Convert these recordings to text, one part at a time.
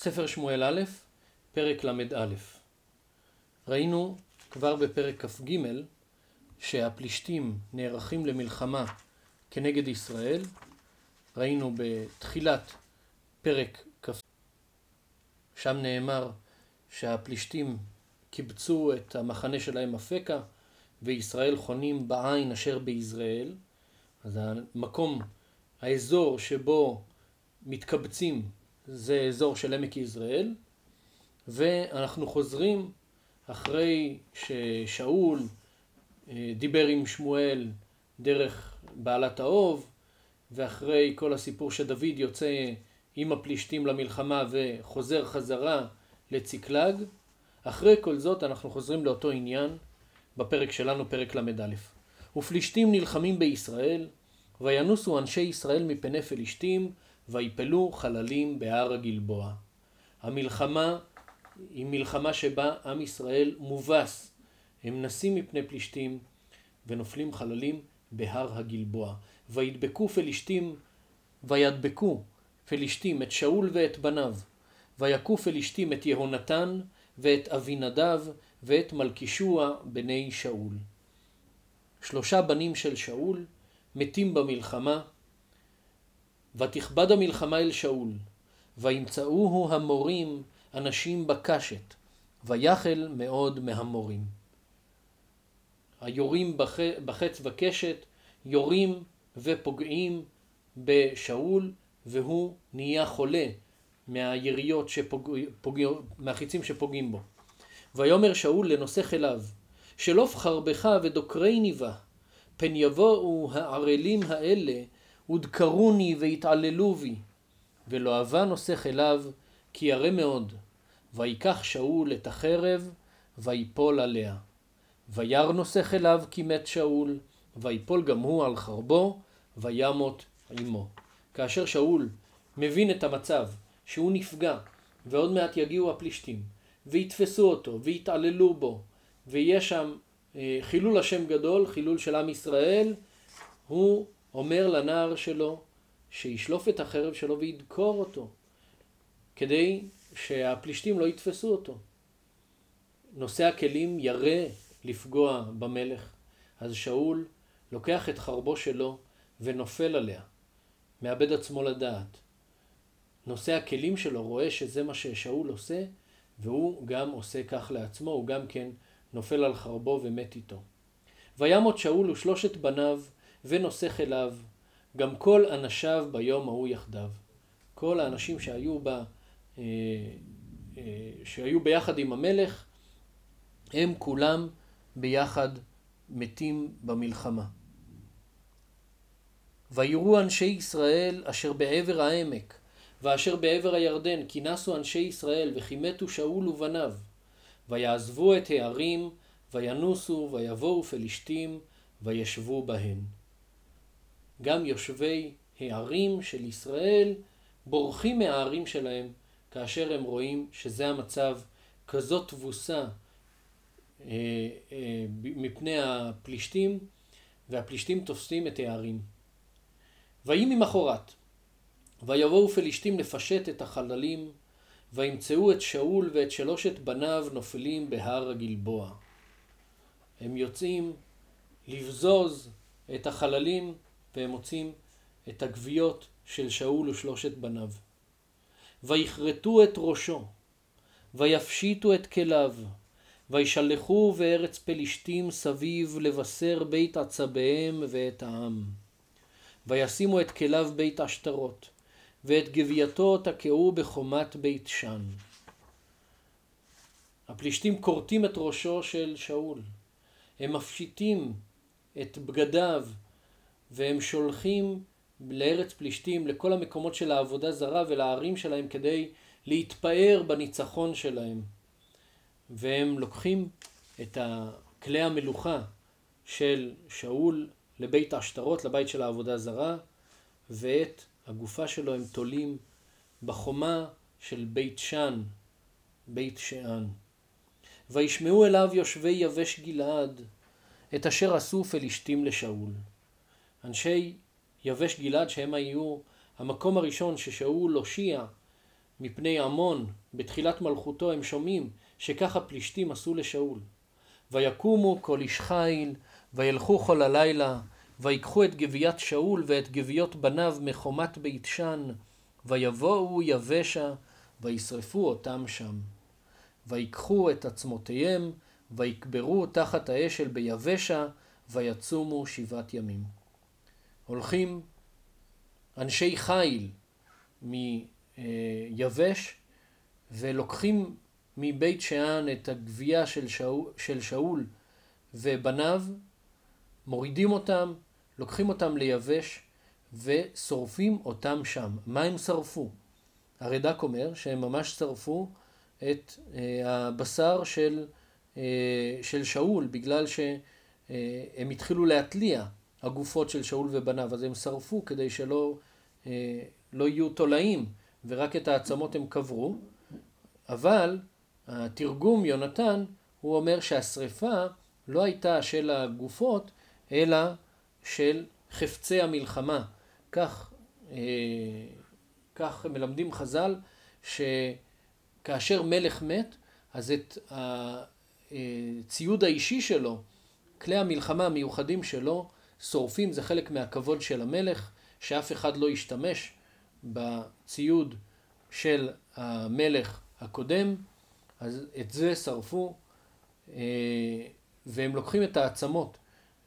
ספר שמואל א', פרק ל"א. ראינו כבר בפרק כ"ג שהפלישתים נערכים למלחמה כנגד ישראל. ראינו בתחילת פרק כ"ג, שם נאמר שהפלישתים קיבצו את המחנה שלהם אפקה, וישראל חונים בעין אשר ביזרעאל. אז המקום, האזור שבו מתקבצים זה אזור של עמק יזרעאל, ואנחנו חוזרים אחרי ששאול אה, דיבר עם שמואל דרך בעלת האוב, ואחרי כל הסיפור שדוד יוצא עם הפלישתים למלחמה וחוזר חזרה לציקלג, אחרי כל זאת אנחנו חוזרים לאותו עניין בפרק שלנו, פרק ל"א. ופלישתים נלחמים בישראל, וינוסו אנשי ישראל מפני פלישתים, ויפלו חללים בהר הגלבוע. המלחמה היא מלחמה שבה עם ישראל מובס. הם נסים מפני פלישתים ונופלים חללים בהר הגלבוע. וידבקו פלישתים, וידבקו פלישתים את שאול ואת בניו. ויכו פלישתים את יהונתן ואת אבינדב ואת מלכישוע בני שאול. שלושה בנים של שאול מתים במלחמה ותכבד המלחמה אל שאול, וימצאוהו המורים אנשים בקשת, ויחל מאוד מהמורים. היורים בח... בחץ וקשת, יורים ופוגעים בשאול, והוא נהיה חולה מהיריות שפוג... פוג... מהחיצים שפוגעים בו. ויאמר שאול לנושא חיליו, שלוף חרבך ודוקרני בה, פן יבואו הערלים האלה ודקרוני והתעללו בי, ולא אבה נוסך אליו, כי ירא מאוד. ויקח שאול את החרב, ויפול עליה. וירא נוסך אליו כי מת שאול, ויפול גם הוא על חרבו, וימות עמו. כאשר שאול מבין את המצב, שהוא נפגע, ועוד מעט יגיעו הפלישתים, ויתפסו אותו, ויתעללו בו, ויהיה שם אה, חילול השם גדול, חילול של עם ישראל, הוא אומר לנער שלו שישלוף את החרב שלו וידקור אותו, כדי שהפלישתים לא יתפסו אותו. נושא הכלים ירא לפגוע במלך, אז שאול לוקח את חרבו שלו ונופל עליה, מאבד עצמו לדעת. נושא הכלים שלו רואה שזה מה ששאול עושה, והוא גם עושה כך לעצמו, הוא גם כן נופל על חרבו ומת איתו. וימות שאול ושלושת בניו ונוסך אליו, גם כל אנשיו ביום ההוא יחדיו. כל האנשים שהיו, בה, אה, אה, שהיו ביחד עם המלך, הם כולם ביחד מתים במלחמה. ויראו אנשי ישראל אשר בעבר העמק, ואשר בעבר הירדן, כי נסו אנשי ישראל, וכי מתו שאול ובניו. ויעזבו את הערים, וינוסו, ויבואו פלישתים, וישבו בהן. גם יושבי הערים של ישראל בורחים מהערים שלהם כאשר הם רואים שזה המצב, כזאת תבוסה אה, אה, מפני הפלישתים, והפלישתים תופסים את הערים. ויהי ממחרת, ויבואו פלישתים לפשט את החללים, וימצאו את שאול ואת שלושת בניו נופלים בהר הגלבוע. הם יוצאים לבזוז את החללים והם מוצאים את הגוויות של שאול ושלושת בניו. ויכרתו את ראשו, ויפשיטו את כליו, וישלחו בארץ פלישתים סביב לבשר בית עצביהם ואת העם. וישימו את כליו בית עשתרות, ואת גווייתו תקעו בחומת בית שן. הפלישתים כורתים את ראשו של שאול, הם מפשיטים את בגדיו, והם שולחים לארץ פלישתים, לכל המקומות של העבודה זרה ולערים שלהם כדי להתפאר בניצחון שלהם. והם לוקחים את כלי המלוכה של שאול לבית העשתרות, לבית של העבודה זרה, ואת הגופה שלו הם תולים בחומה של בית שן, בית שאן. וישמעו אליו יושבי יבש גלעד, את אשר עשו פלישתים לשאול. אנשי יבש גלעד שהם היו המקום הראשון ששאול הושיע מפני עמון, בתחילת מלכותו הם שומעים שכך הפלישתים עשו לשאול. ויקומו כל איש חיל, וילכו כל הלילה, ויקחו את גביית שאול ואת גוויות בניו מחומת בית שן, ויבואו יבשה, וישרפו אותם שם. ויקחו את עצמותיהם, ויקברו תחת האשל ביבשה, ויצומו שבעת ימים. הולכים אנשי חיל מיבש, ולוקחים מבית שאן את הגבייה של שאול, של שאול ובניו, מורידים אותם, לוקחים אותם ליבש ושורפים אותם שם. מה הם שרפו? הרד"ק אומר שהם ממש שרפו את אה, הבשר של, אה, של שאול, בגלל שהם התחילו להתליע הגופות של שאול ובניו, אז הם שרפו כדי שלא לא יהיו תולעים, ורק את העצמות הם קברו. אבל התרגום יונתן, הוא אומר שהשריפה לא הייתה של הגופות, אלא של חפצי המלחמה. כך, כך מלמדים חז"ל, שכאשר מלך מת, אז את הציוד האישי שלו, כלי המלחמה המיוחדים שלו, שורפים, זה חלק מהכבוד של המלך, שאף אחד לא ישתמש בציוד של המלך הקודם, אז את זה שרפו, והם לוקחים את העצמות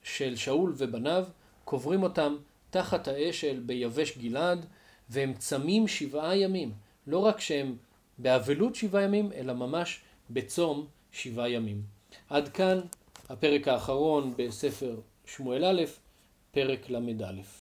של שאול ובניו, קוברים אותם תחת האשל ביבש גלעד, והם צמים שבעה ימים. לא רק שהם באבלות שבעה ימים, אלא ממש בצום שבעה ימים. עד כאן הפרק האחרון בספר שמואל א', פרק ל"א.